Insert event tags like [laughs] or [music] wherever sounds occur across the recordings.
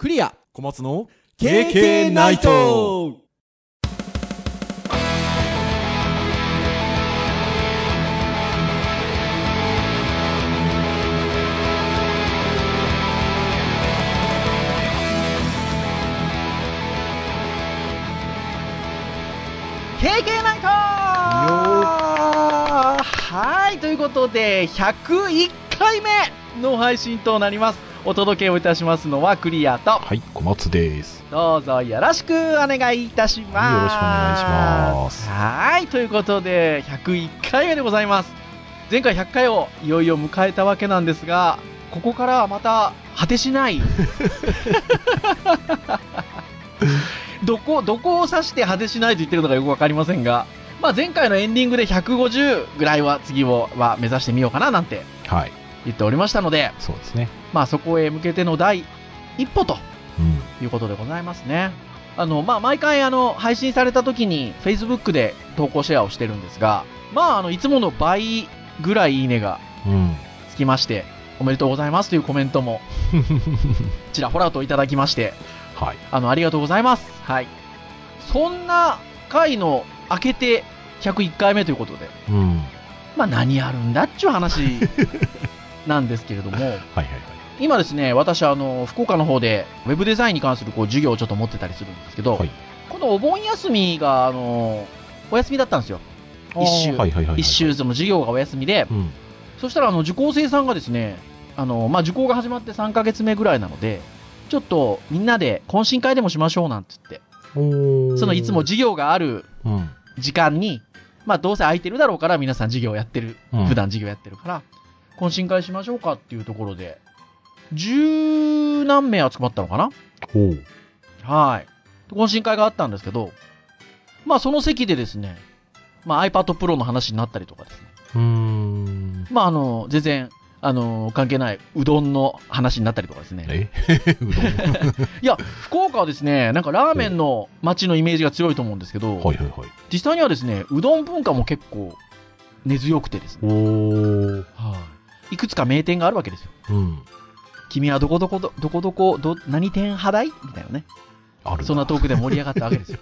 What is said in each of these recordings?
クリア。小松の KK ナイト。経験ナイトはい、ということで、101回目の配信となります。お届けをいたしますのはクリアと、はい、小松です。どうぞよろしくお願いいたします。よろしくお願いしますはい、ということで、101回目でございます。前回100回をいよいよ迎えたわけなんですが、ここからはまた果てしない。[laughs] どこ、どこを指して果てしないと言ってるのかよくわかりませんが、まあ前回のエンディングで150ぐらいは次をは目指してみようかななんてはい、言っておりましたので、そうですね。まあそこへ向けての第一歩とうん。いうことでございますね。あの、まあ、毎回、あの、配信された時に、Facebook で投稿シェアをしてるんですが、まあ、あの、いつもの倍ぐらいいいねがうん。つきまして、おめでとうございますというコメントも、ちらほらといただきまして、はい。あの、ありがとうございます。はい。そんな回の明けて101回目ということで、うん。まあ、何やるんだっちゅう話 [laughs] なんですけれども、はいはいはい。今ですね、私、あの、福岡の方で、ウェブデザインに関するこう授業をちょっと持ってたりするんですけど、はいこのお盆休みが、あの、お休みだったんですよ。一週はいはいはいはい。一週、その授業がお休みで、うん。そしたら、あの、受講生さんがですね、あの、まあ、受講が始まって3ヶ月目ぐらいなので、ちょっとみんなで懇親会でもしましょうなんて言って、そのいつも授業があるうん。時間に、まあ、どうせ空いてるだろうから皆さん授業やってる、うん普段授業やってるから、懇親会しましょうかっていうところで、十何名集まったのかな？ほう。はい。懇親会があったんですけど、まあその席でですね、まあ iPad Pro の話になったりとかですね。うーん。まああの、全然、あの、関係ないうどんの話になったりとかですね。え？[laughs] うどん。いや、福岡はですね、なんかラーメンの街のイメージが強いと思うんですけど、はいはいはい。実際にはですね、うどん文化も結構根強くてですね、おー。はい。いくつか名店があるわけですよ。うん。君はどこどこど、どこどこ、ど、何店派だい？みたいなね。あるそんなトークで盛り上がったわけですよ。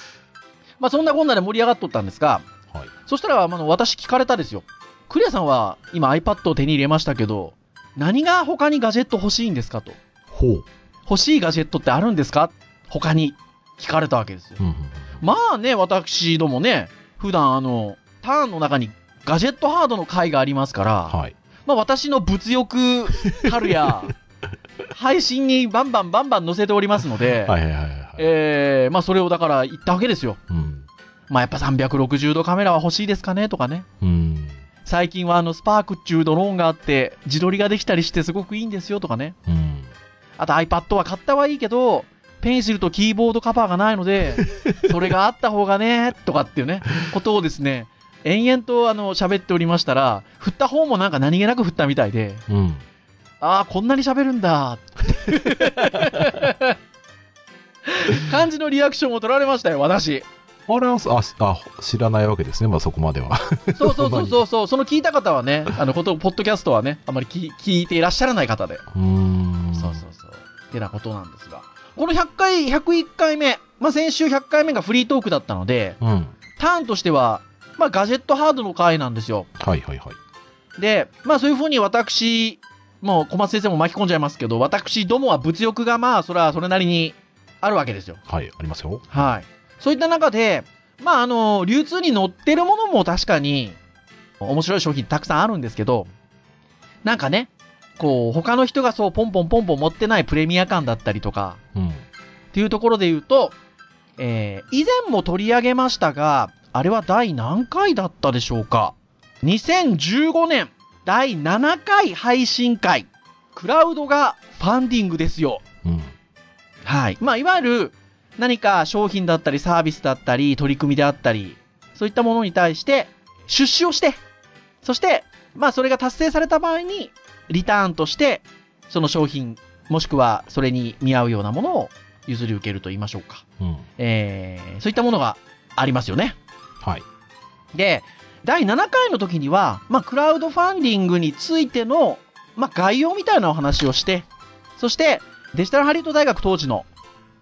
[laughs] まあそんなこんなで盛り上がっとったんですが、はい。そしたら、あの、私聞かれたですよ。クリアさんは今 iPad を手に入れましたけど、何が他にガジェット欲しいんですかと。ほう。欲しいガジェットってあるんですか？他に聞かれたわけですよ。うんうん。まあね、私どもね、普段あの、ターンの中にガジェットハードの回がありますから、はい。まあ私の物欲たるや、[laughs] 配信にバンバンバンバン載せておりますので、はいはいはいはい。えー、まあそれをだから言ったわけですよ。うん。まあやっぱ360度カメラは欲しいですかねとかね。うん。最近はあのスパークっていうドローンがあって自撮りができたりしてすごくいいんですよとかね。うん。あと iPad は買ったはいいけど、ペンシルとキーボードカバーがないので、[laughs] それがあった方がね、とかっていうね、ことをですね、延々とあの喋っておりましたら、振った方もなんか何気なく振ったみたいで、うん。ああ、こんなに喋るんだ。[laughs] 感じのリアクションを取られましたよ、私。あれは、あ、あ、知らないわけですね。まあそこまでは。そうそうそうそうそう、その聞いた方はね、あの、こと、ポッドキャストはね、あまり聞聞いていらっしゃらない方で。うーん。そうそうそう。ってなことなんですが。この100回、101回目、まあ、先週100回目がフリートークだったので、うん。ターンとしては、まあ、ガジェットハードの回なんですよ。はいはいはい。で、まあ、そういうふうに私、もう小松先生も巻き込んじゃいますけど、私どもは物欲がまあ、それはそれなりにあるわけですよ。はい、ありますよ。はい。そういった中で、まあ、あの、流通に乗ってるものも確かに、面白い商品たくさんあるんですけど、なんかね、こう、他の人がそう、ポンポンポンポン持ってないプレミア感だったりとか、うん。っていうところで言うと、えー、以前も取り上げましたが、あれは第何回だったでしょうか ?2015 年第7回配信会、クラウドがファンディングですよ。うん。はい。まあ、いわゆる何か商品だったりサービスだったり取り組みであったり、そういったものに対して出資をして、そして、まあ、それが達成された場合に、リターンとして、その商品、もしくはそれに見合うようなものを譲り受けると言いましょうか。うん。えー、そういったものがありますよね。はい。で、第7回の時には、まあ、クラウドファンディングについての、まあ、概要みたいなお話をして、そして、デジタルハリウッド大学当時の、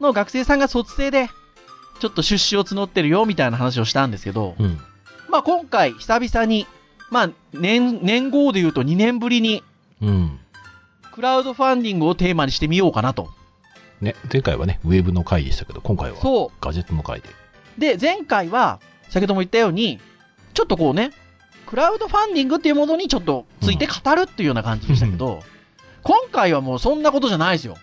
の学生さんが卒生で、ちょっと出資を募ってるよ、みたいな話をしたんですけど、うん。まあ今回、久々に、まあ年、年号で言うと2年ぶりに、うん。クラウドファンディングをテーマにしてみようかなと。ね、前回はね、ウェブの回でしたけど、今回はそガジェットの回で。う。で、前回は、先ほども言ったように、ちょっとこうね、クラウドファンディングっていうものにちょっとついて語るっていうような感じでしたけど、今回はもうそんなことじゃないですよ。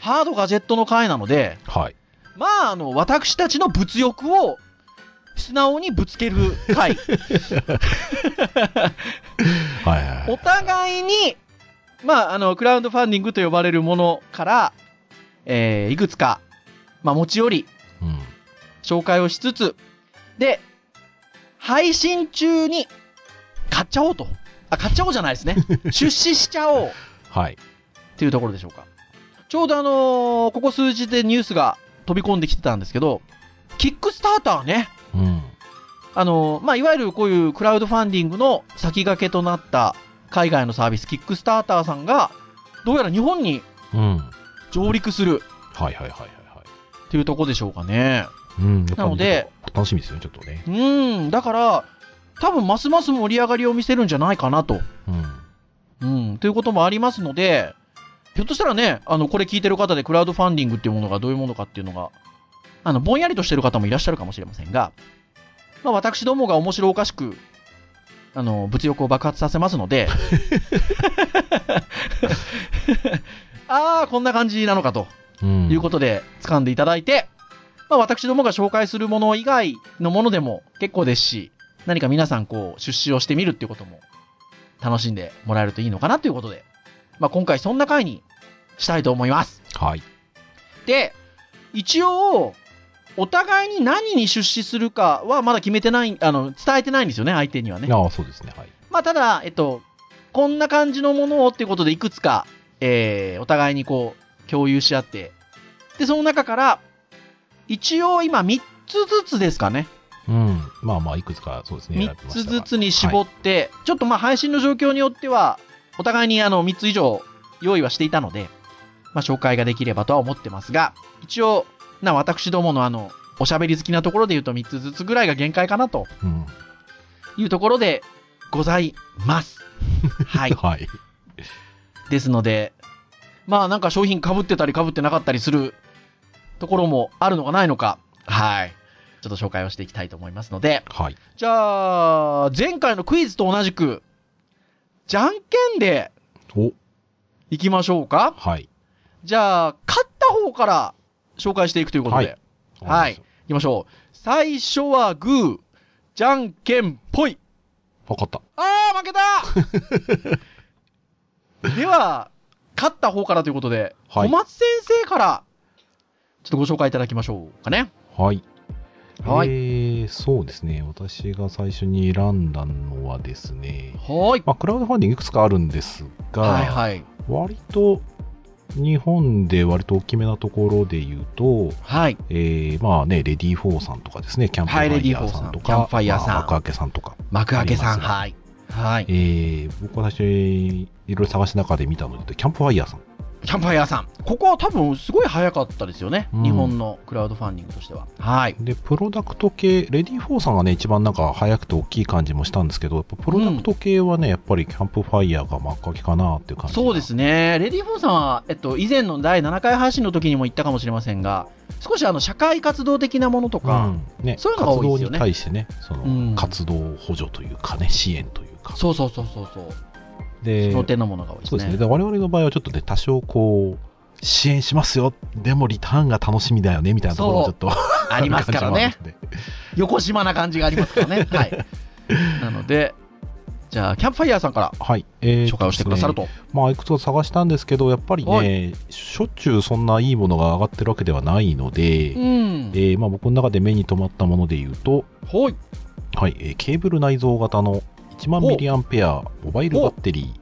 ハードガジェットの回なので、はい。まあ、あの、私たちの物欲を素直にぶつける回。[laughs] お互いに、まあ、あの、クラウドファンディングと呼ばれるものから、えーいくつか、まあ、持ち寄り、うん。紹介をしつつ、で、配信中に買っちゃおうと。あ、買っちゃおうじゃないですね。[laughs] 出資しちゃおうはい。っていうところでしょうか。ちょうどあのーここ数日でニュースが飛び込んできてたんですけど、キックスターターね。うん。あのーまあ、いわゆるこういうクラウドファンディングの先駆けとなった海外のサービス、キックスターターさんが、どうやら日本にうん。上陸するはいはいはいはいはい。っていうところでしょうかね。うん。なので、楽しみですよね、ちょっとね。うーん、だから、多分ますます盛り上がりを見せるんじゃないかなと。うん。うん、ということもありますので、ひょっとしたらね、あの、これ聞いてる方でクラウドファンディングっていうものがどういうものかっていうのが、あの、ぼんやりとしてる方もいらっしゃるかもしれませんが、まあ私どもが面白おかしく、あの、物欲を爆発させますので、[laughs] [laughs] ああ、こんな感じなのかとうん。いうことで掴んでいただいて、まあ私どもが紹介するもの以外のものでも結構ですし、何か皆さんこう出資をしてみるっていうことも楽しんでもらえるといいのかなということで、まあ今回そんな回にしたいと思います。はい。で、一応、お互いに何に出資するかはまだ決めてない、あの、伝えてないんですよね、相手にはね。ああ、そうですね。はい。まあ、ただ、えっと、こんな感じのものをっていうことでいくつか、えー、お互いにこう、共有し合って、で、その中から、一応今3つずつですかね。うん。まあまあ、いくつかそうですね。3選びましたがつずつに絞って、ちょっとまあ配信の状況によっては、お互いにあの3つ以上用意はしていたので、まあ紹介ができればとは思ってますが、一応、な、私どものあの、おしゃべり好きなところで言うと3つずつぐらいが限界かなとうん。いうところでございます。[laughs] はい。はい。ですので、まあなんか商品被ってたり被ってなかったりするところもあるのかないのか、はい。ちょっと紹介をしていきたいと思いますので、はい。じゃあ、前回のクイズと同じく、じゃんけんでお、いきましょうか。はい。じゃあ、勝った方から紹介していくということで、はいはい。いきましょう。最初はグー、じゃんけんぽい。わかった。あー、負けた [laughs] では、勝った方からということで、はい小松先生から、ちょっとご紹介いただきましょうかね。はい。はいえー、そうですね。私が最初に選んだのはですね、はーい。まあ、クラウドファンディングいくつかあるんですが、はいはい。割と、日本で割と大きめなところで言うと、はい。えー、まあね、 READYFOR さんとかですね、キャンプファイヤーさんとか、はいキャンプファイヤーさんまあ Makuake さんとか、 Makuake さん。はい。はい。えー、僕は最初にいろいろ探し中で見たので、キャンプファイヤーさん。キャンプファイヤーさん。ここは多分すごい早かったですよね。うん日本のクラウドファンディングとしては。はい。で、プロダクト系、 READYFOR さんがね、一番なんか早くて大きい感じもしたんですけど、やっぱプロダクト系はね、やっぱりキャンプファイヤーが真っ赤きかなっていう感じがそうですね。レディー・フォーさんは、えっと、以前の第7回配信の時にも言ったかもしれませんが、少しあの、社会活動的なものとか、うんね、そういうのが多いですよね活動に対してね、その、うん活動補助というかね、支援というか。そうそうそうそうそう。でその点のものが多いですね。そうですね。で我々の場合はちょっとね、多少こう、支援しますよ。でもリターンが楽しみだよね、みたいなところもちょっと [laughs] ありますからね。[laughs] 横島な感じがありますからね。はい。[laughs] なので、じゃあ、キャンプファイヤーさんからはい。えー紹介をしてくださると。まあ、いくつか探したんですけど、やっぱりはね、しょっちゅうそんないいものが上がってるわけではないので、うん。えーまあ、僕の中で目に留まったもので言うと、ほい。はい、えーケーブル内蔵型の1万ミリアンペアモバイルバッテリ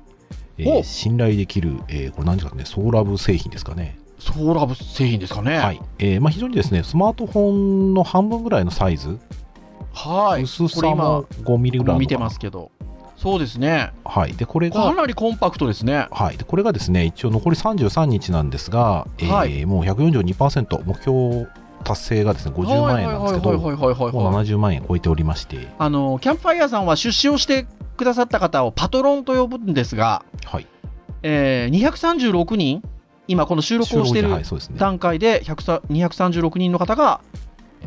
ー、えー信頼できる、えーこれ何ですかね、ソーラブ製品ですかね。ソーラブ製品ですかね。はい。えーまあ、非常にですね、スマートフォンの半分ぐらいのサイズ、はい。薄さも5ミリぐらい見てますけど。そうですね。はい。で、これかが、なりコンパクトですね。はい。で、これがですね、一応残り33日なんですが、えーはいもう142%、目標達成がですね、50万円なんですけど、もうはい。70万円超えておりまして、あの、キャンプファイヤーさんは出資をしてくださった方をパトロンと呼ぶんですが、はい。えー、236人、今この収録をしている。段階で100さ236人の方が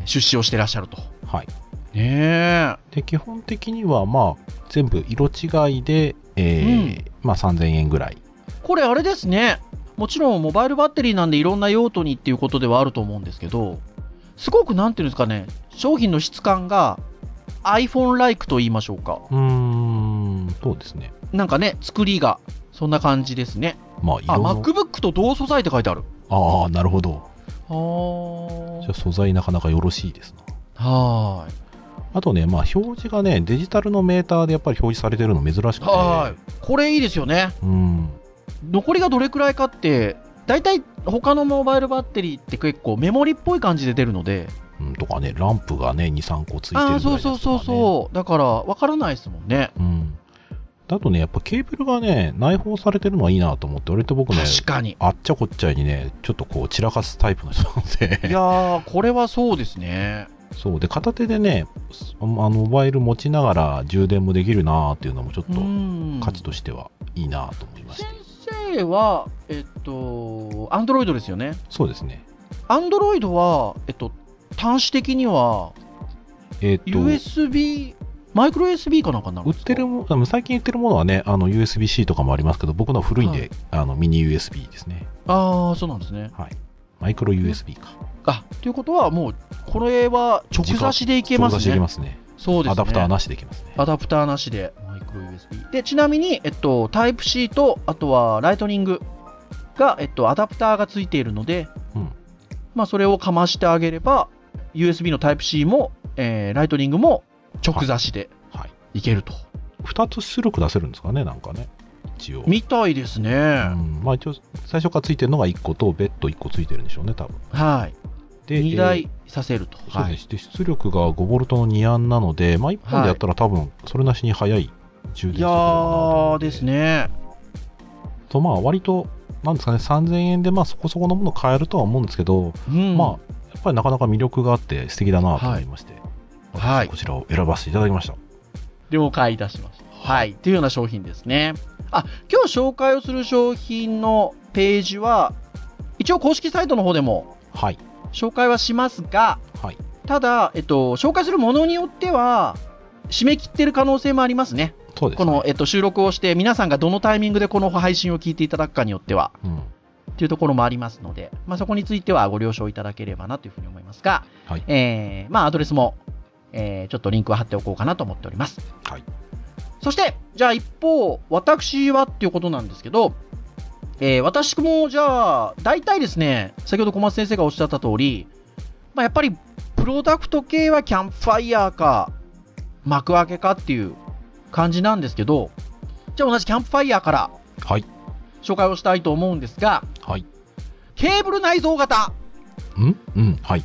出資をしてらっしゃると。はい。ねえ。で、基本的には、まあ、全部色違いで、えーまあ3000円ぐらい。これあれですね。もちろんモバイルバッテリーなんでいろんな用途にっていうことではあると思うんですけど、すごくなんていうんですかね、商品の質感が iPhone-like と言いましょうか。うーん、そうですね。なんかね、作りがそんな感じですね。まあ、あ、色の MacBook と同素材って書いてある。ああ、なるほど。あーじゃあ素材なかなかよろしいですな。はーい。あとね、まあ、表示がね、デジタルのメーターでやっぱり表示されてるの珍しくて、はーい。これいいですよね。うん、残りがどれくらいかって、大体他のモバイルバッテリーって結構メモリっぽい感じで出るので、うん、とかね、ランプがね、2、3個ついてるぐらいですとか、ね。そうそうそうそう。だから、わからないですもんね。うん。あとね、やっぱケーブルがね、内包されてるのはいいなと思って、割と僕ね、確かに。あっちゃこっちゃいにね、ちょっとこう散らかすタイプの人なんで、いやー、これはそうですね。そう、で、片手でね、あのモバイル持ちながら充電もできるなっていうのもちょっうとん。価値としてはいいなと思いまして。先生は、えっと、アンドロイドですよね。そうですね。アンドロイドは、えっと、端子的には、えっ、と、USB、マイクロ USB かなんかにな売ってるも、最近売ってるものはね、あの USB-C とかもありますけど、僕のは古いんで、はいあのミニ USB ですね。ああ、そうなんですね。はい。マイクロ USB か。あ、ということは、もう、これは直差しでいけます直差しできね。ますね。そうですね。アダプターなしできますね。アダプターなしで、USB。で、ちなみに、えっと、タイプ C と、あとはライトニングが、えっと、アダプターがついているので、うんまあ、それをかましてあげれば、USB のタイプ C も、えーライトニングも直差しではい。いけると。2つ出力出せるんですかね、なんかね。一応。みたいですね。うん、まあ一応、最初からついてるのが1個と、別途1個ついてるんでしょうね、多分。はい。で、2えー台させると。はい。そうです。で、出力が 5V の2アンなので、まあ1本でやったら多分、それなしに速い充電いやーです。ね。と、まあ割と、なんですかね、3000円でまあそこそこのもの買えるとは思うんですけど、うん。まあ、やっぱりなかなか魅力があって素敵だなと思いまして、はい私こちらを選ばせていただきました。了解いたしました。はい。というような商品ですね。あ、今日紹介をする商品のページは、一応公式サイトの方でもはい。紹介はしますが、はい。ただ、えっと、紹介するものによっては、締め切ってる可能性もありますね。そうです、ね。この、えっと、収録をして、皆さんがどのタイミングでこの配信を聞いていただくかによっては、うん。っていうところもありますので、まあ、そこについてはご了承いただければなというふうに思いますが、はいえー、まあ、アドレスも、えー、ちょっとリンクを貼っておこうかなと思っております。はい。そして、じゃあ一方、私はっていうことなんですけど、えー私もじゃあ、大体ですね、先ほど小松先生がおっしゃった通り、まあ、やっぱり、プロダクト系はキャンプファイヤーか、幕開けかっていう感じなんですけど、じゃあ同じキャンプファイヤーからはい。紹介をしたいと思うんですが、はい。ケーブル内蔵型、ん？うん。はい。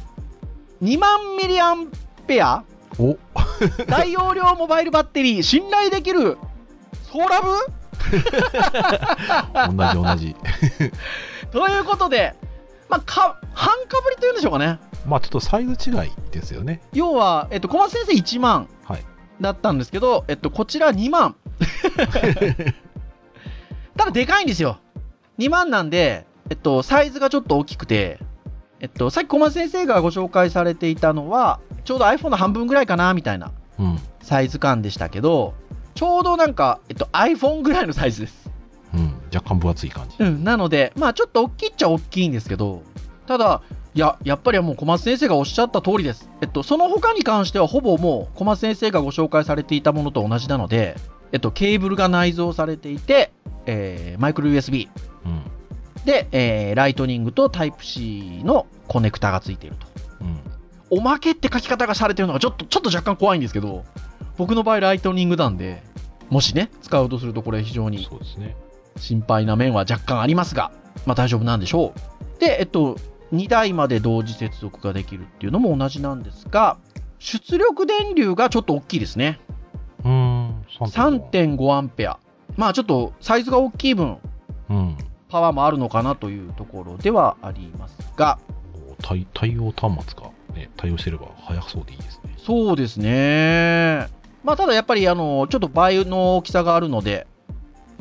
2万ミリアンペア、お [laughs] [laughs] 大容量モバイルバッテリー、信頼できる、ソーラブ？[laughs] 同じ同じ。ということで、まあ、か、半かぶりというんでしょうかね。まあちょっとサイズ違いですよね。要は、えっと、小松先生1万はい。だったんですけど、えっと、こちら2万。[laughs] ただ、でかいんですよ。2万なんで、えっと、サイズがちょっと大きくて、えっと、さっき小松先生がご紹介されていたのは、ちょうど iPhone の半分ぐらいかな、みたいなうん。サイズ感でしたけど、ちょうどなんか、えっと、iPhone ぐらいのサイズです。うん。若干分厚い感じ。うん、なので、まあちょっと大きいっちゃ大きいんですけど、ただ、いや、やっぱりもう小松先生がおっしゃった通りです。えっと、その他に関してはほぼもう小松先生がご紹介されていたものと同じなので、えっと、ケーブルが内蔵されていて、えーマイクロ USB うん。で、えーライトニングとタイプ C のコネクタがついていると。うん。おまけって書き方がされてるのがちょっと、ちょっと若干怖いんですけど、僕の場合ライトニングなんで、もしね、使うとするとこれ非常に。心配な面は若干ありますが、まあ大丈夫なんでしょう。で、えっと、2台まで同時接続ができるっていうのも同じなんですが、出力電流がちょっと大きいですね。うーん。3.5アンペア。まあちょっとサイズが大きい分、うん。パワーもあるのかなというところではありますが、対対応端末が、ね、対応してれば早そうでいいですね。そうですね。まあただやっぱりあの、ちょっと倍の大きさがあるので、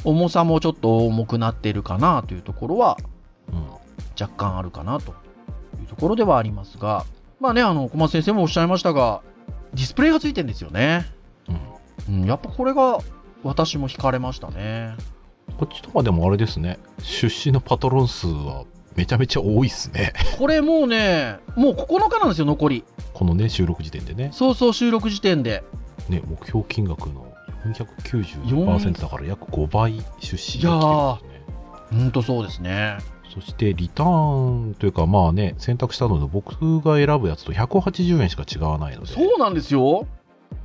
重さもちょっと重くなっているかなというところはうん。若干あるかなというところではありますが、まあね、あの、小松先生もおっしゃいましたが、ディスプレイがついてるんですよね。うん。うん、やっぱこれが私も惹かれましたね。こっちとかでもあれですね、出資のパトロン数はめちゃめちゃ多いっすね。これもうね、もう9日なんですよ、残り。このね、収録時点でね。そうそう、収録時点で。ね、目標金額の490%だから約5倍出資が来てるんですね。ほんとそうですね。そしてリターンというかまあね、選択したので僕が選ぶやつと180円しか違わないので。そうなんですよ。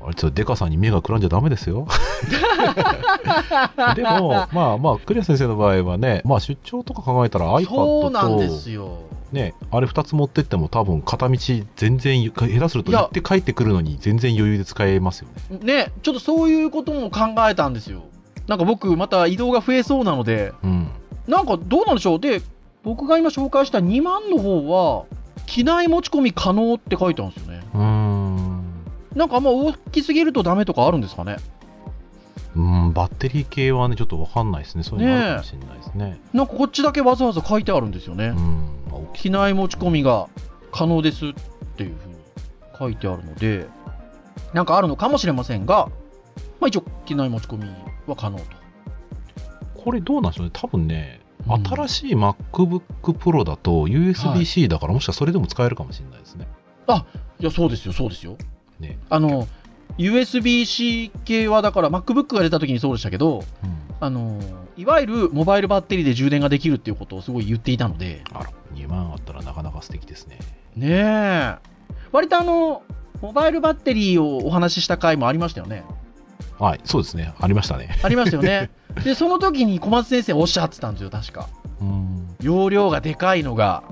あれちょっとデカさんに目がくらんじゃダメですよ。[laughs] でも、まあまあ、クリア先生の場合はね、まあ出張とか考えたら iPad と、そうなんですよ。ね、あれ2つ持ってっても多分片道全然、下手すると行って帰ってくるのに全然余裕で使えますよね。ね、ちょっとそういうことも考えたんですよ。なんか僕、また移動が増えそうなので、うん。なんかどうなんでしょう。で、僕が今紹介した2万の方は、機内持ち込み可能って書いてあるんですよね。うーん。なんかあんま大きすぎるとダメとかあるんですかね？うん、バッテリー系はね、ちょっとわかんないですね。そういうのあるかもしれないですね。なんかこっちだけわざわざ書いてあるんですよね。機内持ち込みが可能ですっていうふうに書いてあるので、なんかあるのかもしれませんが、まあ一応機内持ち込みは可能と。これどうなんでしょうね。多分ね、うん新しい MacBook Pro だと USB-C だから、もしかそれでも使えるかもしれないですね。いや、そうですよ、そうですよ。ね。あの、USB-C 系はだから MacBook が出た時にそうでしたけど、うん。あの、いわゆるモバイルバッテリーで充電ができるっていうことをすごい言っていたので、あら、2万あったらなかなか素敵ですね。ねえ。割とあの、モバイルバッテリーをお話しした回もありましたよね。はい、そうですね。ありましたね。[laughs] ありましたよね。[laughs] で、その時に小松先生おっしゃってたんですよ、確か。うん。容量がでかいのが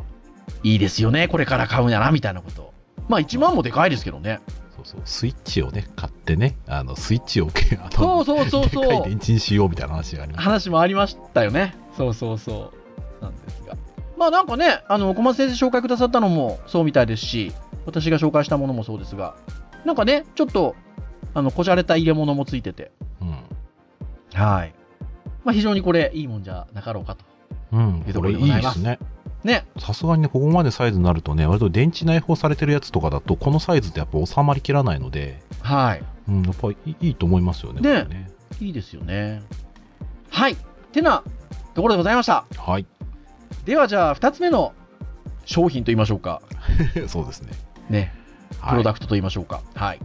いいですよね、これから買うなら、みたいなこと。まあ1万もでかいですけどね。そうそう。スイッチをね、買ってね、あの、スイッチを、あの、そうそうそうそでかいう電。池にしようみたいな話がありました。話もありましたよね。そうそうそう。なんですが。まあなんかね、あの、小松先生紹介くださったのもそうみたいですし、私が紹介したものもそうですが、なんかね、ちょっと、あの、こじゃれた入れ物もついてて、うん。はい。まあ非常にこれ、いいもんじゃなかろうかと。うんいう、ところでございまいですすね。ね。さすがにね、ここまでサイズになるとね、割と電池内包されてるやつとかだと、このサイズってやっぱ収まりきらないので、はい。うん、やっぱりいいいいと思いますよね。ねねいいですよね。はい。てなところでございました。はい。ではじゃあ、二つ目の商品と言いましょうか。[laughs] そうですね。ね。プロダクトと言いましょうか。はい。はい。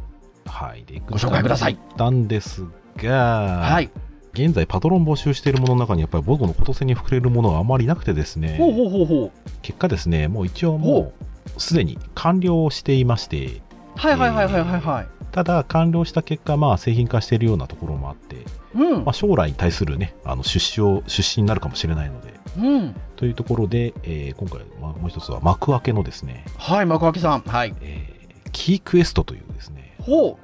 で、ご紹介ください。なんですが、はい。現在パトロン募集しているものの中にやっぱり僕の今年に膨れるものがあまりなくてですね、ほうほうほうほう。結果ですね、もう一応もうすでに完了していまして、はいはいはいはいはいはい。ただ完了した結果、まあ製品化しているようなところもあって、うんまあ、。将来に対するね、あの出資を、出資になるかもしれないので、うん。とというところで、えー今回、まあ、もう一つは幕開けのですね、はい、幕開けさん。はい。えーキークエストというですね、ほ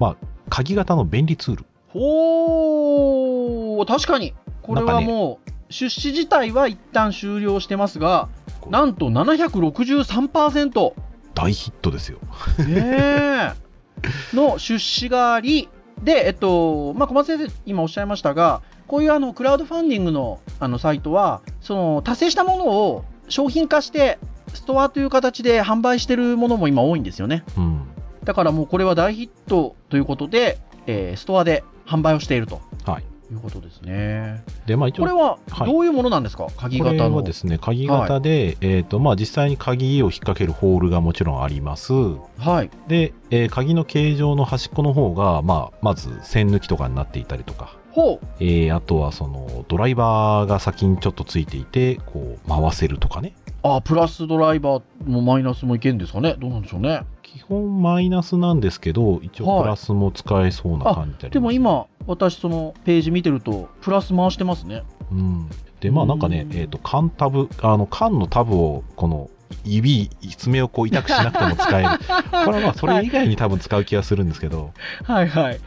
う。鍵型の便利ツール。ほう。確かに。これはもう、出資自体は一旦終了してますが、なんと763%。大ヒットですよ。ねえ。[laughs] の出資があり、で、えっと、まあ、小松先生、今おっしゃいましたが、こういうあの、クラウドファンディングのあの、サイトは、その、達成したものを商品化して、ストアという形で販売してるものも今多いんですよね。うん。だからもうこれは大ヒットということで、えーストアで販売をしているとはい。いうことですね。で、まあ一応、これははいどういうものなんですか、鍵これ型の。はですね、鍵型で、えっ、と、まあ実際に鍵を引っ掛けるホールがもちろんあります。はい。で、えー鍵の形状の端っこの方が、まあ、まず線抜きとかになっていたりとか、ほう。えーあとはそのドライバーが先にちょっとついていて、こう回せるとかね。あ、プラスドライバーもマイナスもいけるんですかね？どうなんでしょうね。基本マイナスなんですけど、一はい応プラスも使えそうな感じであります、でも今、私そのページ見てると、プラス回してますね。うん。で、まあなんかねう、んえっ、と、缶タブ、あの、缶のタブを、この、指、爪をこう痛くしなくても使える。[laughs] これはまあそれ以外に多分使う気がするんですけど、はいはい。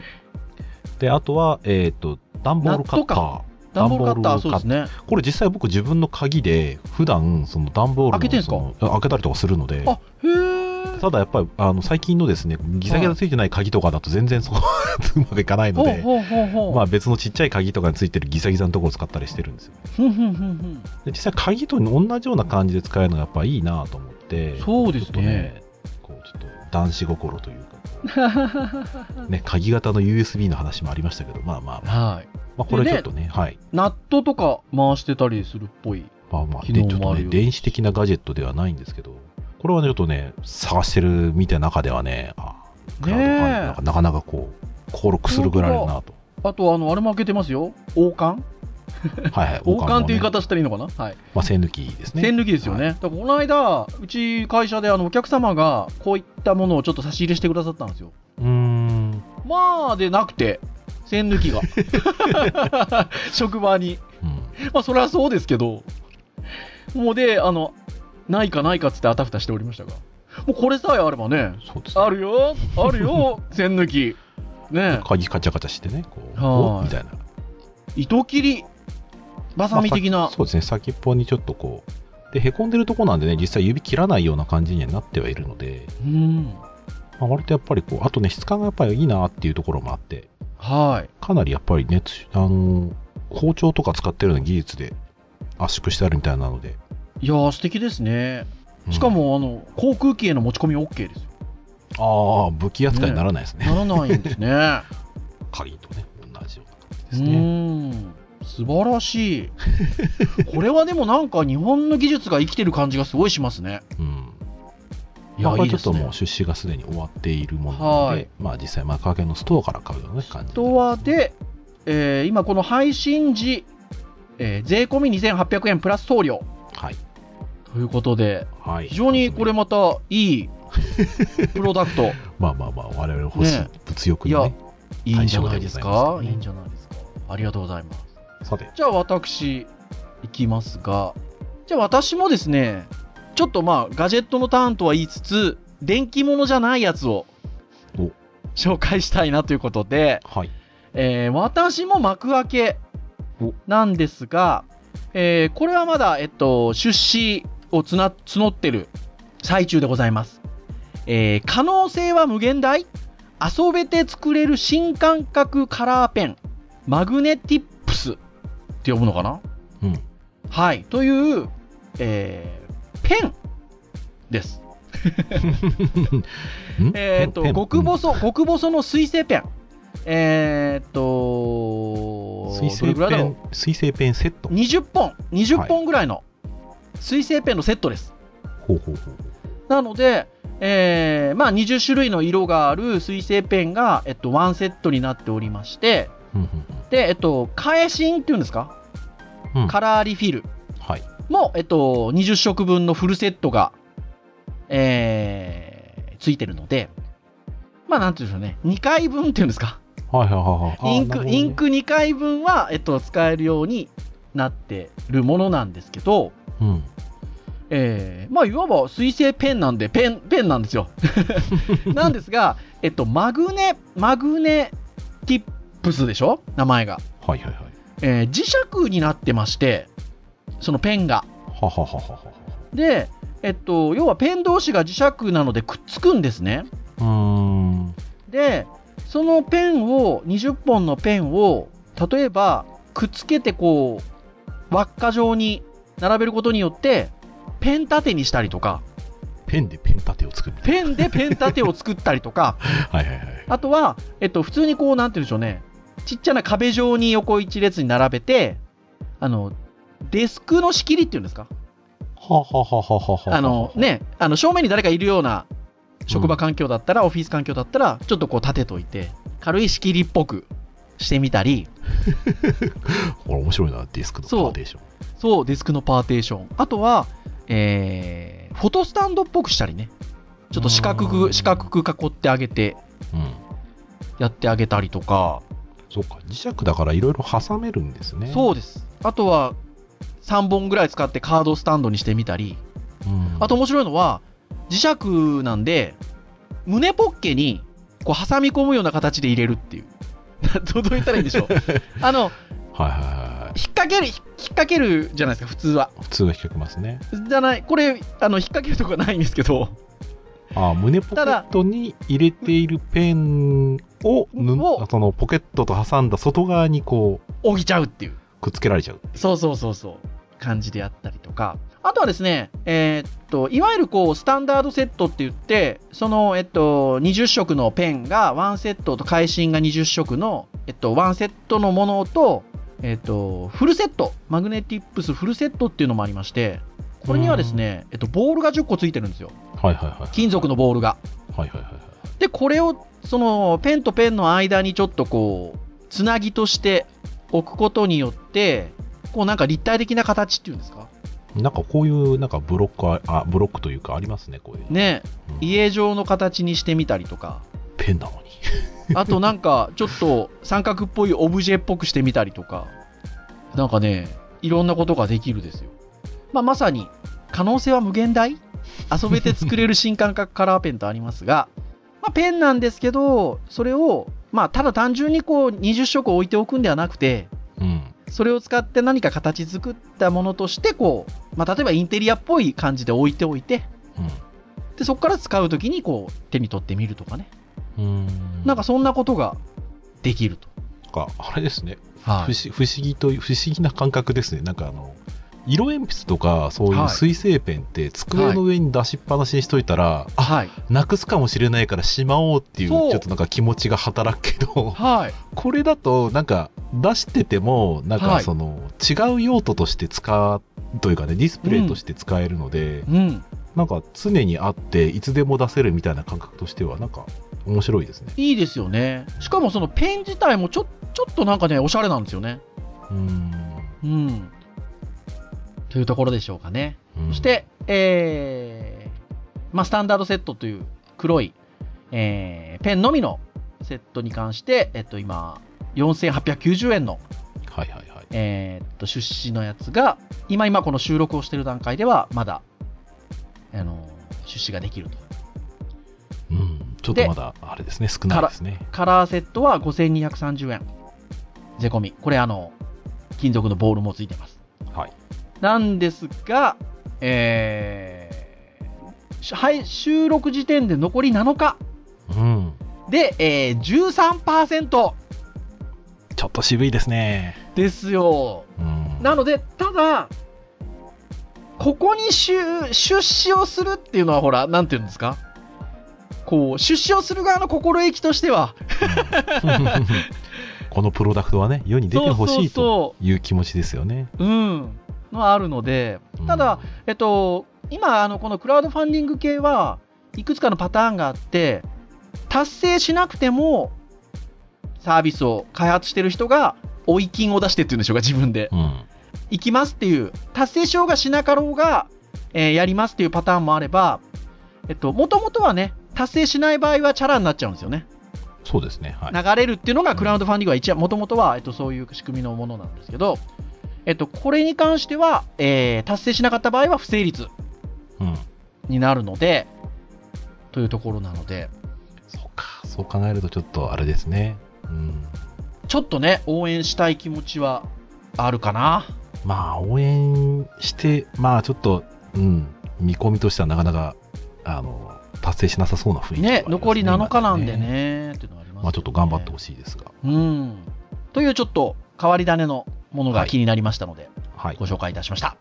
で、あとは、えっ、と、段ボールカッター。段ボールカッター、そうですね。これ実際僕自分の鍵で、普段、その段ボールの開けてんすか？開けたりとかするので、あ、へー。ただやっぱり、あの、最近のですね、ギザギザついてない鍵とかだと全然そう、[laughs] うまくいかないので。まあ別のちっちゃい鍵とかについてるギザギザのところを使ったりしてるんですよ。で実際鍵と同じような感じで使えるのがやっぱいいなと思って、そうですねちょっとね、こうちょっと男子心というか、[laughs] ね、鍵型の USB の話もありましたけど、まあまあまあ、はい。まあこれちょっとね、はい。ナットとか回してたりするっぽい。まあまあ、機でちょっとね、電子的なガジェットではないんですけど、これはね、ちょっとね、探してる見た中ではね、あクラウドファンディングなんかなかこう、登録するぐらいだなと。あと、あの、あれも開けてますよ。王冠？はいはい。[laughs] 王冠っていう言い方したらいいのかな？はい。まあ、線抜きですね。栓抜きですよね。はいだからこの間、うち会社であのお客様がこういったものをちょっと差し入れしてくださったんですよ。うーん。まあ、でなくて、栓抜きが。[laughs] 職場に。うんまあ、それはそうですけど、もうで、あの、ないかないかっつってあたふたしておりましたが、もうこれさえあればね、そうですね。あるよ、あるよ、[laughs] 栓抜き。ね鍵カチャカチャしてね、こう、はいおみたいな。糸切り、バサミ的なまあ。そうですね、先っぽにちょっとこう、で、へこんでるとこなんでね、実際指切らないような感じにはなってはいるので、うん。まあ、割とやっぱりこう、あとね、質感がやっぱりいいなっていうところもあって、はい。かなりやっぱりね、つあの、包丁とか使ってるような技術で圧縮してあるみたいなので、いやー、素敵ですね。うんしか、も、あの、航空機への持ち込み OK ですよ。ああ、武器扱いにならないですね。ならないんですね。[laughs] 鍵とね、同じような感じうですね。ーん。素晴らしい。[laughs] これはでもなんか日本の技術が生きてる感じがすごいしますね。うん。いや、ちょっともう。出資がすでに終わっているものなので、はいまあ実際、幕開けのストアから買うようなね感じストアで、えー今この配信時、えー税込み2800円プラス送料はい。ということで、はい。非常にこれまたいいプロダクト、[laughs] まあまあまあ、我々欲しいね物欲のね。いいんじゃないですか？いいんじゃないですか？ありがとうございます。さて、じゃあ私、いきますが、じゃあ私もですね、ちょっとまあ、ガジェットのターンとは言いつつ、電気物じゃないやつをお紹介したいなということで、はい。えー私も幕開けおなんですが、えーこれはまだ、えっと、出資をつな募ってる最中でございます。えー可能性は無限大？遊べて作れる新感覚カラーペン、マグネティップスって呼ぶのかな？うん。はい。という、えーペンです。[laughs] ん？えっ、と、極細、極細の水性ペン。えっ、と、水性ペン、水性ペンセットう。。20本、20本ぐらいの水性ペンのセットです。ほうほうほう。なので、えーまあ、20種類の色がある水性ペンが、えっと、ワンセットになっておりまして、うんうんで、えっと、返し印っていうんですか、うんうん。カラーリフィルはい。も、えっと、20色分のフルセットが、えーついてるので、まあ、なんていうんでしょうね、2回分っていうんですか、はいはいはいはい。インク、イン。ク2回分は、えっと、使えるようになってるものなんですけど、うん。えーまあ、いわば水性ペンなんで、ペン、ペンなんですよ。[laughs] なんですが、えっと、マグネ、マグネティップスでしょ？名前が。はいはいはい。えー磁石になってまして、そのペンが。はははは。で、えっと、要はペン同士が磁石なのでくっつくんですね。うーん。で、そのペンを、20本のペンを、例えば、くっつけてこう、輪っか状に並べることによって、ペン立てにしたりとか、ペンでペン立てを作るペンでペン立てを作ったりとか、な。[laughs] はいはいはい。あとは、えっと、普通にこう、なんて言うんでしょうね、ちっちゃな壁状に横一列に並べて、あの、デスクの仕切りっていうんですか？はははははは。あの、。ね、あの、正面に誰かいるような職場環境だったら、オフィス環境だったら、ちょっとこう立てといて、軽い仕切りっぽくしてみたり、[laughs] これ面白いな、ディスクのパーテーション。そう、デスクのパーテーション。あとは、えー、フォトスタンドっぽくしたりね。ちょっと四角うく、ん四角く囲ってあげて、うん。やってあげたりとか、そうか、磁石だからいろいろ挟めるんですね。そうです。あとは、3本ぐらい使ってカードスタンドにしてみたり、うん。あと面白いのは、磁石なんで、胸ポッケに、こう挟み込むような形で入れるっていう。どう言ったらいいんでしょう。あの、はいはいは引っ掛ける、引っ掛けるじゃないですか、普通は。い。普通は引っ掛けますね。じゃない、これ、あの、引っ掛けるとこないんですけど、あ胸ポケットに入れているペンをそのポケットと挟んだ外側にこう置いちゃうっていう。くっつけられちゃう。そうそうそうそう。感じであったりとか。あとはですね、えーっと、いわゆるこう、スタンダードセットって言って、その、えっと、20色のペンが1セットと会心が20色の、えっと、1セットのものと、えっと、フルセット、マグネティップスフルセットっていうのもありまして、これにはですね、えっと、ボールが10個ついてるんですよ。はいはいはい。金属のボールが。はいはいはいはい。で、これを、その、ペンとペンの間にちょっとこう、つなぎとして置くことによって、こうなんか立体的な形っていうんですか？なんかこういうなんかブロックああブロックというかありますねこういうの、ね、うん。家状の形にしてみたりとか、ペンなのに。[laughs] あとなんかちょっと三角っぽいオブジェっぽくしてみたりとか、なんかね、いろんなことができるですよ。まあ、まさに、可能性は無限大？遊べて作れる新感覚カラーペンとありますが、[laughs] まあ、ペンなんですけど、それを、まあ、ただ単純にこう20色置いておくんではなくて、うんそれを使って何か形作ったものとして、こう、まあ、例えばインテリアっぽい感じで置いておいて、で、そこから使うときにこう、手に取ってみるとかね。うん。うんなんかそんなことができると。あれですね、は不思不思議という不思議な感覚ですね。なんかあの色鉛筆とかそういうはい水性ペンって机の上に出しっぱなしにしといたら、あはい。なくすかもしれないからしまおうっていうちょっとなんか気持ちが働くけどはい。[laughs] これだとなんか出しててもなんはいかその違う用途として使うというかねディスプレイとして使えるので、うん。なんか常にあっていつでも出せるみたいな感覚としてはなんか面白いですね。いいですよね。しかもそのペン自体もちょ、ちょっとなんかね、おしゃれなんですよね。うんうん。というところでしょうかね。うんそして、えー、まあ、スタンダードセットという黒い、えー、ペンのみのセットに関して、えっと、今、4890円の、はいはいはい。えーっと、出資のやつが、今今この収録をしている段階では、まだ、あの、出資ができると。うん、ちょっとまだあれですね少ないですね。カラーセットは5230円。税込み。これあの、金属のボールもついてます。はい。なんですが、えーしはい、収録時点で残り7日うん。で、えー、13%ちょっと渋いですね。ですよ。うん。なので、ただ、ここに出出資をするっていうのは、ほら、なんていうんですか？こう、出資をする側の心意気としては、[laughs] このプロダクトはね世に出てほしいとそいう気持ちですよね。うそうそう、うん、のはあるので、ただ、えっと、今、あの、このクラウドファンディング系はいくつかのパターンがあって、達成しなくても、サービスを開発してる人が、追い金を出してっていうんでしょうか、自分で。うん、うん行きますっていう、達成しようがしなかろうが、えーやりますっていうパターンもあれば、えっと、もともとはね、達成しない場合はチャラになっちゃうんですよね。そうですね。はい。流れるっていうのがクラウドファンディングは一応、もともとは、えっと、そういう仕組みのものなんですけど、えっと、これに関しては、えー達成しなかった場合は不成立うん。になるので、というところなので、そうか。そう考えるとちょっとあれですね。うん。ちょっとね、応援したい気持ちはあるかな。まあ応援してまあちょっとうん見込みとしてはなかなかあの達成しなさそうな雰囲気はあねります残り7日なんで今ね、っていうのはあります、ね。まあちょっと頑張ってほしいですがうん。というちょっと変わり種のものがはい。気になりましたので、はい。ご紹介いたしました。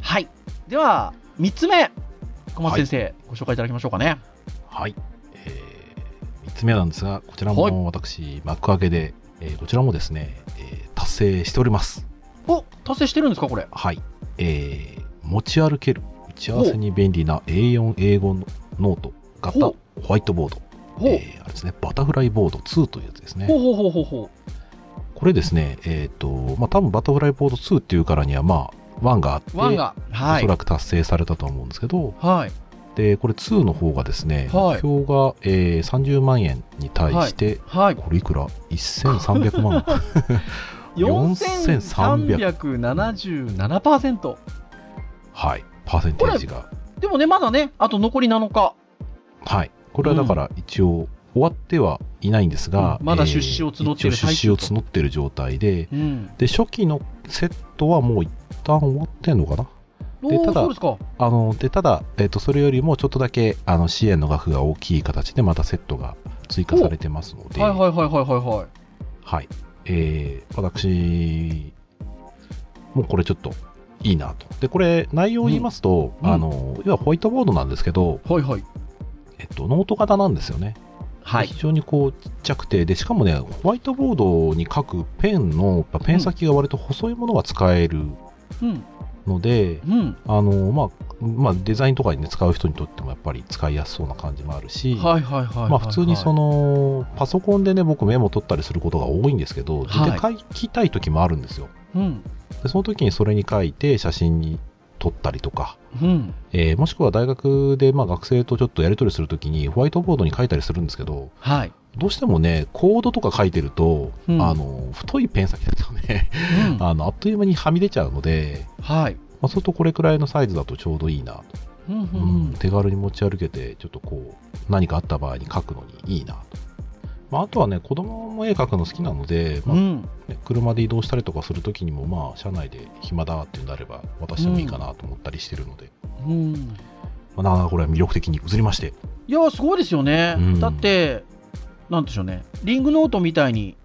はい。では、3つ目、小松先生、ご紹介いただきましょうかね。はい、えー、3つ目なんですがこちらはい。も私幕開けで、えーこちらもですね、えー達成しております。お、達成してるんですか、これ。はい。えー、持ち歩ける打ち合わせに便利な A4 英語のノート型ほホワイトボードえーあれですねバタフライボード2という。やつですねほうほうほうほうほこれですね、えっ、と、まあ、多分バタフライボード2っていうからには、まあ、1があって、う。ワンが。はいおそ。らく達成されたと思うんですけど、はい。で、これ2の方がですね、はい目標が、えー30万円に対して、はい。これいくら ?1300 万。[laughs] 4377%。はい。パーセンテージが。でもね、まだね、あと残り7日。はい。これはだから一応終わってはいないんですが、うんまだ出資を募っているえー出資を募っている状態で、うん。で、初期のセットはもう一旦終わってんのかな？でただ。あの、で、ただ、えっ、と、それよりもちょっとだけ、あの、支援の額が大きい形でまたセットが追加されてますので、はいはいはいはいはいはい。はい。えー、私、もうこれちょっといいなと。で、これ、内容を言いますと、うんあの、要はホワイトボードなんですけど、はいはい。えっと、ノート型なんですよね。はい。非常にこう、ちっちゃくて、で、しかもね、ホワイトボードに書くペンの、ペン先が割と細いものが使えるうん。ので、うん。あの、まあ、まあ、デザインとかにね、使う人にとってもやっぱり使いやすそうな感じもあるし、普通にその、パソコンでね、僕メモ取ったりすることが多いんですけど、はいで書きたい時もあるんですよ。うん。でその時にそれに書いて写真に撮ったりとか、うん。えーもしくは大学でまあ学生とちょっとやり取りするときにホワイトボードに書いたりするんですけど、はい。どうしてもね、コードとか書いてると、うんあの、太いペン先だとね、うん。[laughs] あの、あっという間にはみ出ちゃうので、はい。まあ、そうするとこれくらいのサイズだとちょうどいいなと。うんううんん手軽に持ち歩けて、ちょっとこう、何かあった場合に書くのにいいなと。まあ、あとはね、子供も絵描くの好きなので、まあうん。ね車で移動したりとかするときにも、まあ、車内で暇だっていうんであれば、渡してもいいかなと思ったりしてるので、うん。まあ、なかなかこれは魅力的に映りまして、いや、すごいですよね。うんだって、なんでしょうね。リングノートみたいに、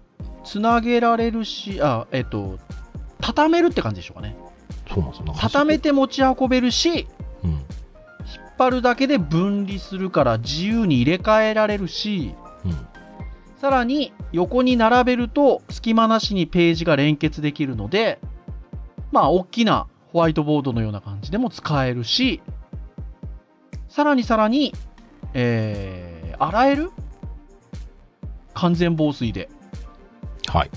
つなげられるし、あ、えっと、畳めるって感じでしょうかね。そうなんですよ。畳めて持ち運べるし、うん。引っ張るだけで分離するから自由に入れ替えられるし、うん。さらに横に並べると隙間なしにページが連結できるので、まあ大きなホワイトボードのような感じでも使えるし、さらにさらに、えー、洗える完全防水で。はい。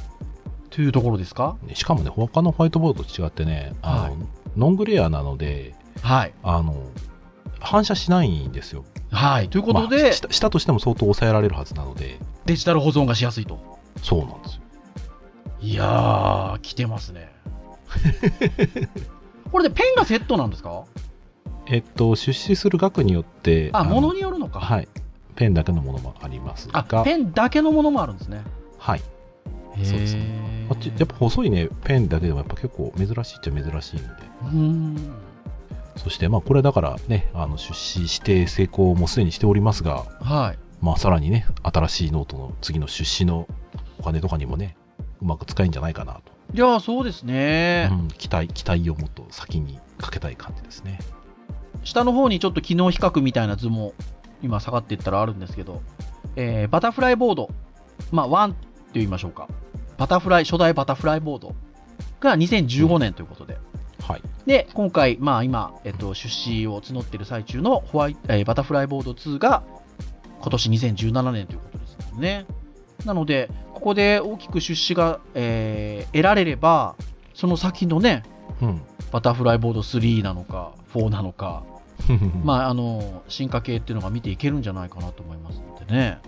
というところですか？ねしかもね、他のホワイトボードと違ってね、あの、はいノングレアなので、はい。あの、反射しないんですよ。はい。ということまで、あしたしたとしても相当抑えられるはずなので、デジタル保存がしやすいと。そうなんですよ。いやー、来てますね。[laughs] これでペンがセットなんですか？えっと、出資する額によって、あ、のものによるのか。はい。ペンだけのものもありますあが、、ペンだけのものもあるんですね。はい。そうですねあっちやっぱ細いね、ペンだけでもやっぱ結構珍しいっちゃ珍しいので。うーん。そして、まあ、これだからね、あの、出資して成功もすでにしておりますが、はい。まあ、さらにね、新しいノートの次の出資のお金とかにもね、うまく使えんじゃないかなと。いやー、そうですね。うん、期待、期待をもっと先にかけたい感じですね。下の方にちょっと機能比較みたいな図も今下がっていったらあるんですけど、えーバタフライボード、まあ、1って言いましょうか。バタフライ、初代バタフライボードが2015年ということで。はい。で、今回、まあ今、えっと、出資を募っている最中のホワイえーバタフライボード2が今年2017年ということですもんね。なので、ここで大きく出資が、えー得られれば、その先のね、うん。バタフライボード3なのか、4なのか、[laughs] まあ、あの、進化系っていうのが見ていけるんじゃないかなと思いますのでね。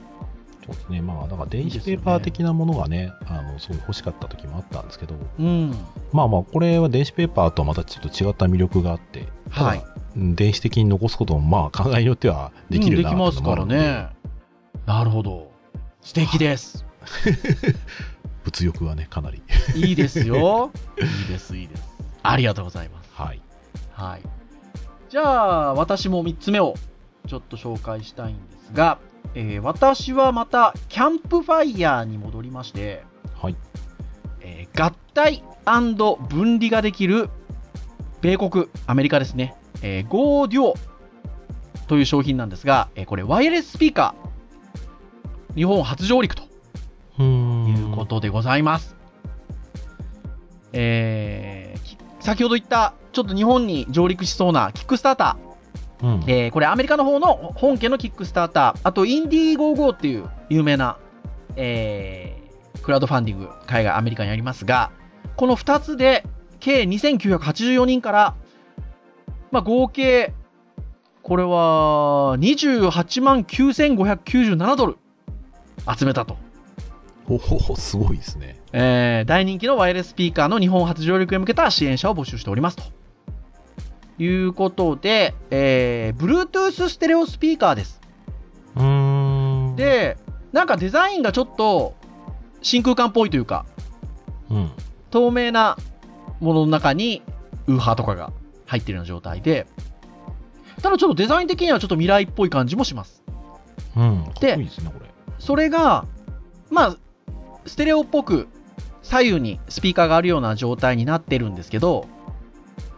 そうですね。まあ、だから電子ペーパー的なものがね、あの、すごい欲しかった時もあったんですけど、うん。まあまあ、これは電子ペーパーとはまたちょっと違った魅力があって、はい電子的に残すことも、まあ、考えによってはできるなうんできますからね。なるほど。素敵です。[laughs] 物欲はね、かなり。いいですよ。[laughs] いいです、いいです。ありがとうございます。はい。はい。じゃあ、私も3つ目をちょっと紹介したいんですが、えー私はまた、キャンプファイヤーに戻りまして、はい。えー合体分離ができる、米国、アメリカですね、えー、Go Duo という商品なんですが、えーこれ、ワイヤレススピーカー、日本初上陸ということでございます。えーき先ほど言った、ちょっと日本に上陸しそうなキックスタータうんー、えーこれアメリカの方の本家のキックスターター、あとインディーゴーゴーっていう有名な、えークラウドファンディング、海外アメリカにありますが、この2つで計2984人から、まあ、合計、これは28万9597ドル集めたと。ほほほ、すごいですね。えー大人気のワイヤレススピーカーの日本初上陸へ向けた支援者を募集しておりますと。いうことで、えー、Bluetooth ステレオスピーカーです。で、なんかデザインがちょっと真空管っぽいというか、うん。透明なものの中にウーハーとかが入ってるような状態で、ただちょっとデザイン的にはちょっと未来っぽい感じもします。うん。かっこでいいですね、これ。それが、まあ、ステレオっぽく左右にスピーカーがあるような状態になってるんですけど、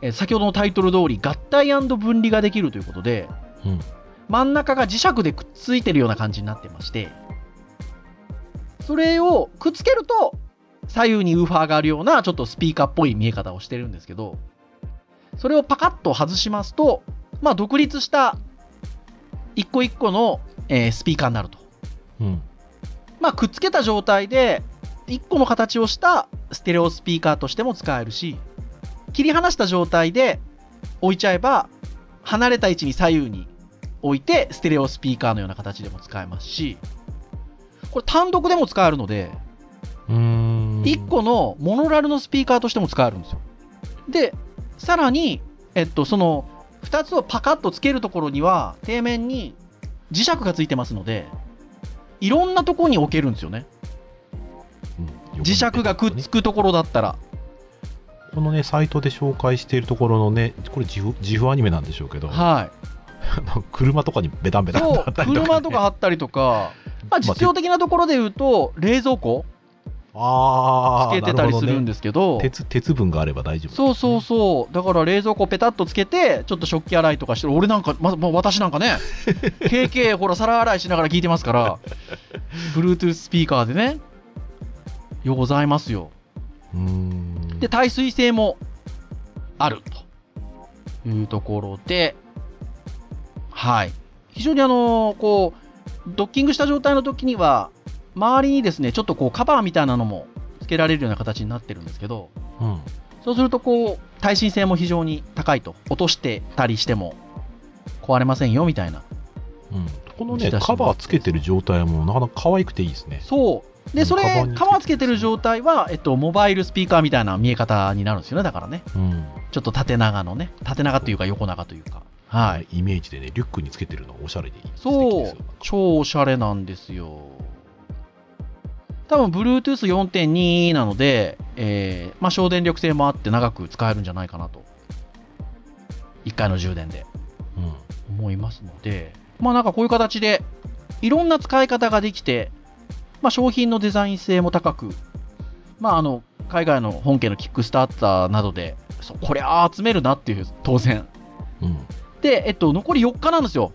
えー先ほどのタイトル通り合体分離ができるということで、うん。真ん中が磁石でくっついてるような感じになってまして、それをくっつけると、左右にウーファーがあるようなちょっとスピーカーっぽい見え方をしてるんですけど、それをパカッと外しますと、まあ独立した一個一個の、えースピーカーになると。うん。まあくっつけた状態で一個の形をしたステレオスピーカーとしても使えるし、切り離した状態で置いちゃえば、離れた位置に左右に置いて、ステレオスピーカーのような形でも使えますし、これ単独でも使えるので、うーん。1個のモノラルのスピーカーとしても使えるんですよ。で、さらに、えっと、その、2つをパカッとつけるところには、底面に磁石がついてますので、いろんなところに置けるんですよね。うん磁石がくっつくところだったら。このね、サイトで紹介しているところのね、これ自負、自負アニメなんでしょうけど、はい。[laughs] 車とかにベタンベタンとあった、りとか、ね。車とか貼ったりとか、[laughs] まあ実用的なところで言うと、冷蔵庫ああ、つけてたりするんでですけど、鉄、鉄分があれば大丈夫、そうそうそう。だから冷蔵庫ペタッとつけて、ちょっと食器洗いとかしてる。俺なんか、ま、ま私なんかね、[laughs] KK ほら皿洗いしながら聞いてますから、Bluetooth スピーカーでね、ようございますよ。うーん。で、耐水性もあるというところで、はい。非常にあのこう、ドッキングした状態の時には、周りにですね、ちょっとこうカバーみたいなのも付けられるような形になってるんですけど、うん。そうするとこう、耐震性も非常に高いと。落としてたりしても壊れませんよみたいな。うん。このね、カバーつけてる状態もなかなか可愛くていいですね。そう。で、それ、カバーにカバーつけてる状態は、えっと、モバイルスピーカーみたいな見え方になるんですよね、だからね。うん。ちょっと縦長のね、縦長というか横長というか。はい。イメージでね、リュックにつけてるのおしゃれでそう。超おしゃれなんですよ。多分、Bluetooth 4.2なので、えー、まあ、省電力性もあって長く使えるんじゃないかなと。1回の充電でうん。思いますので、まあ、なんかこういう形で、いろんな使い方ができて、まあ、商品のデザイン性も高く、まあ、あの、海外の本家のキックスターターなどで、そうこれあ集めるなっていう、当然。うん。で、えっと、残り4日なんですよ。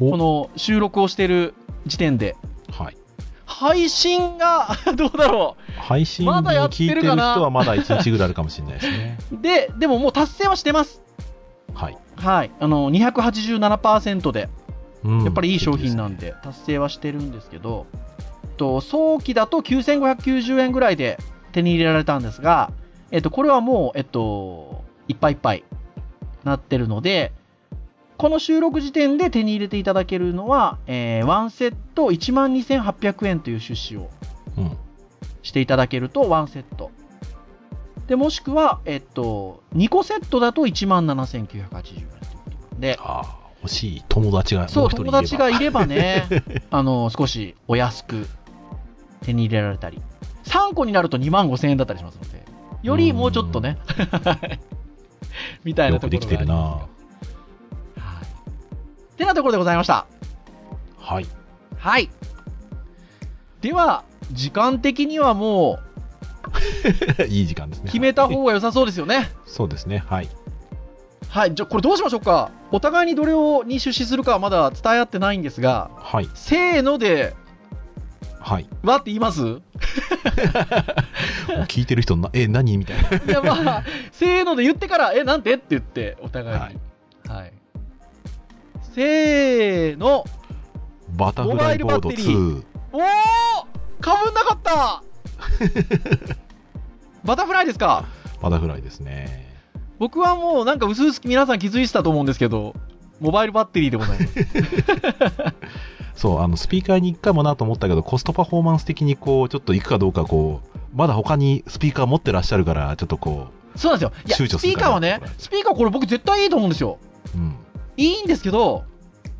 おこの収録をしてる時点で。はい。配信が [laughs] どうだろ配信にまだやって聞いてる人はまだ1日ぐらいあるかもしれないですね。う。[laughs] で、でももう達成はしてます。はい。はい。あの、287%で、うんやっぱりいい商品なんで、達成はしてるんですけど、と早期だと9590円ぐらいで手に入れられたんですが、えっと、これはもう、えっと、いっぱいいっぱいなってるので、この収録時点で手に入れていただけるのは、えー、1セット12,800円という出資をうん。していただけると1セット。で、もしくは、えっと、2個セットだと17,980円ということで、ああ、欲しい友達がそう、友達がいればね、[laughs] あの、少しお安く手に入れられたり、3個になると2万5千円だったりしますので、よりもうちょっとね、[laughs] みたいなところがありきてるなはい。てなところでございました。はい。はい。では、時間的にはも [laughs] いい時間ですうね。決めた方が良さそうですよね。そうですね。はい。はい。じゃあ、これどうしましょうか？お互いにどれをに出資するかはまだ伝え合ってないんですが、はい。せーので、はい。わって言います？[laughs] 聞いてる人な、え、何？みたいな。いや、まあ、せーので言ってから、え、なんて？って言って、お互いに。はい。せーの。バタフライボードモバイルバッテリ2。おーかぶんなかった [laughs] バタフライですか？バタフライですね。僕はもうなんか薄々皆さん気づいてたと思うんですけど、モバイルバッテリーでございます。[laughs] そう、あの、スピーカーに行くかもなと思ったけど、コストパフォーマンス的にこう、ちょっと行くかどうかこう、まだ他にスピーカー持ってらっしゃるから、ちょっとこそうなんですよ。スピーカーはね、スピーカーこれ僕絶対いいと思うんですよ。う、うん。いいんですけど、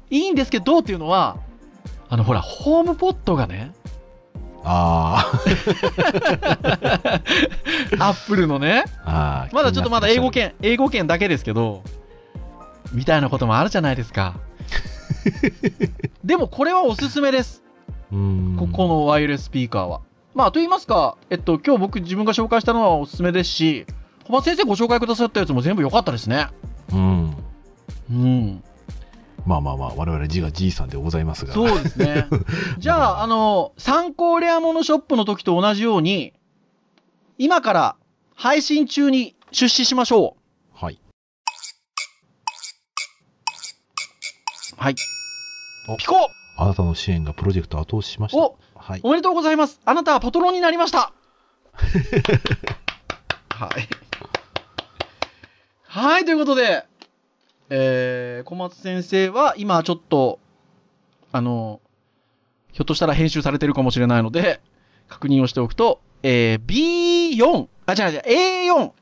いいんですけどっていうのは、あの、ほら、ホームポットがね、あアップルのね、あ。ああ。まだちょっとまだ英語圏、英語圏だけですけど、みたいなこともあるじゃないですか。[laughs] でもこれはおすすめです。ここのワイヤレススピーカーは。まあ、と言いますか、えっと、今日僕自分が紹介したのはおすすめですし、小松先生ご紹介くださったやつも全部良かったですね。うん。うん。まあまあまあ、我々字がじいさんでございますが。そうですね。[laughs] じゃあ、あの、参考レアモノショップの時と同じように、今から配信中に出資しましょははい。おピコあなたの支援がプロジェクトを後押ししました。おはい。おめでとうございます。あなたはパトロンになりました。[laughs] はい。はい、ということで、えー、小松先生は今ちょっと、あの、ひょっとしたら編集されてるかもしれないので、確認をしておくと、えー、B4、あ、違う違う、A4、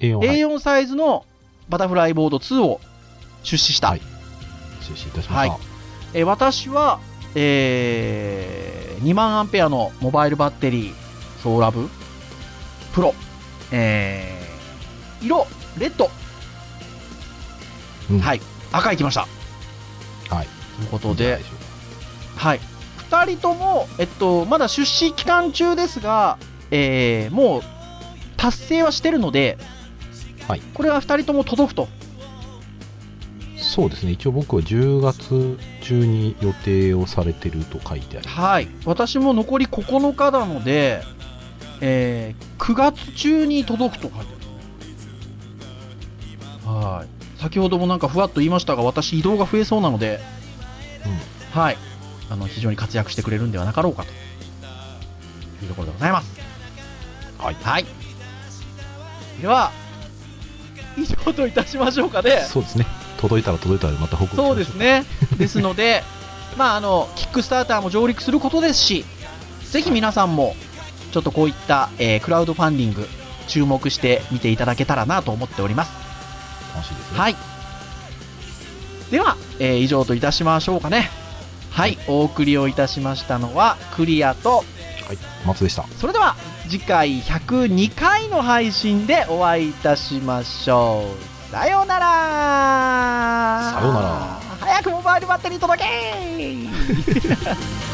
A4、はい、A4 サイズのバタフライボード2を出資した。はい出資いたしました。はいえー私は、えー2万アンペアのモバイルバッテリー、ソーラブプロ、えー色、レッド、うんはい、赤いきました。はい。ということでいいんじゃないしょうはい。二人とも、えっと、まだ出資期間中ですが、えーもう、達成はしてるので、はいこれは二人とも届くと。そうですね。一応僕は10月中に予定をされてると書いてあります。はい。私も残り9日なので、えー9月中に届くと書いてある。はい。先ほどもなんかふわっと言いましたが、私移動が増えそうなので、はい。あの、非常に活躍してくれるんではなかろうかというところでございます。はい。はい。では、以上といたしましょうかね。そうですね。届いたら届いたらまた報告そうです。ね。ですので、[laughs] まあ、あの、キックスターターも上陸することですし、ぜひ皆さんも、ちょっとこういった、えークラウドファンディング、注目して見ていただけたらなと思っております。楽しいですね。はい。では、えー以上といたしましょうかね。はい。お送りをいたしましたのは、クリアと、はい。松でした。それでは、次回102回の配信でお会いいたしましょう。さようなら。さようなら。早くモバイルバッテリー届け [laughs]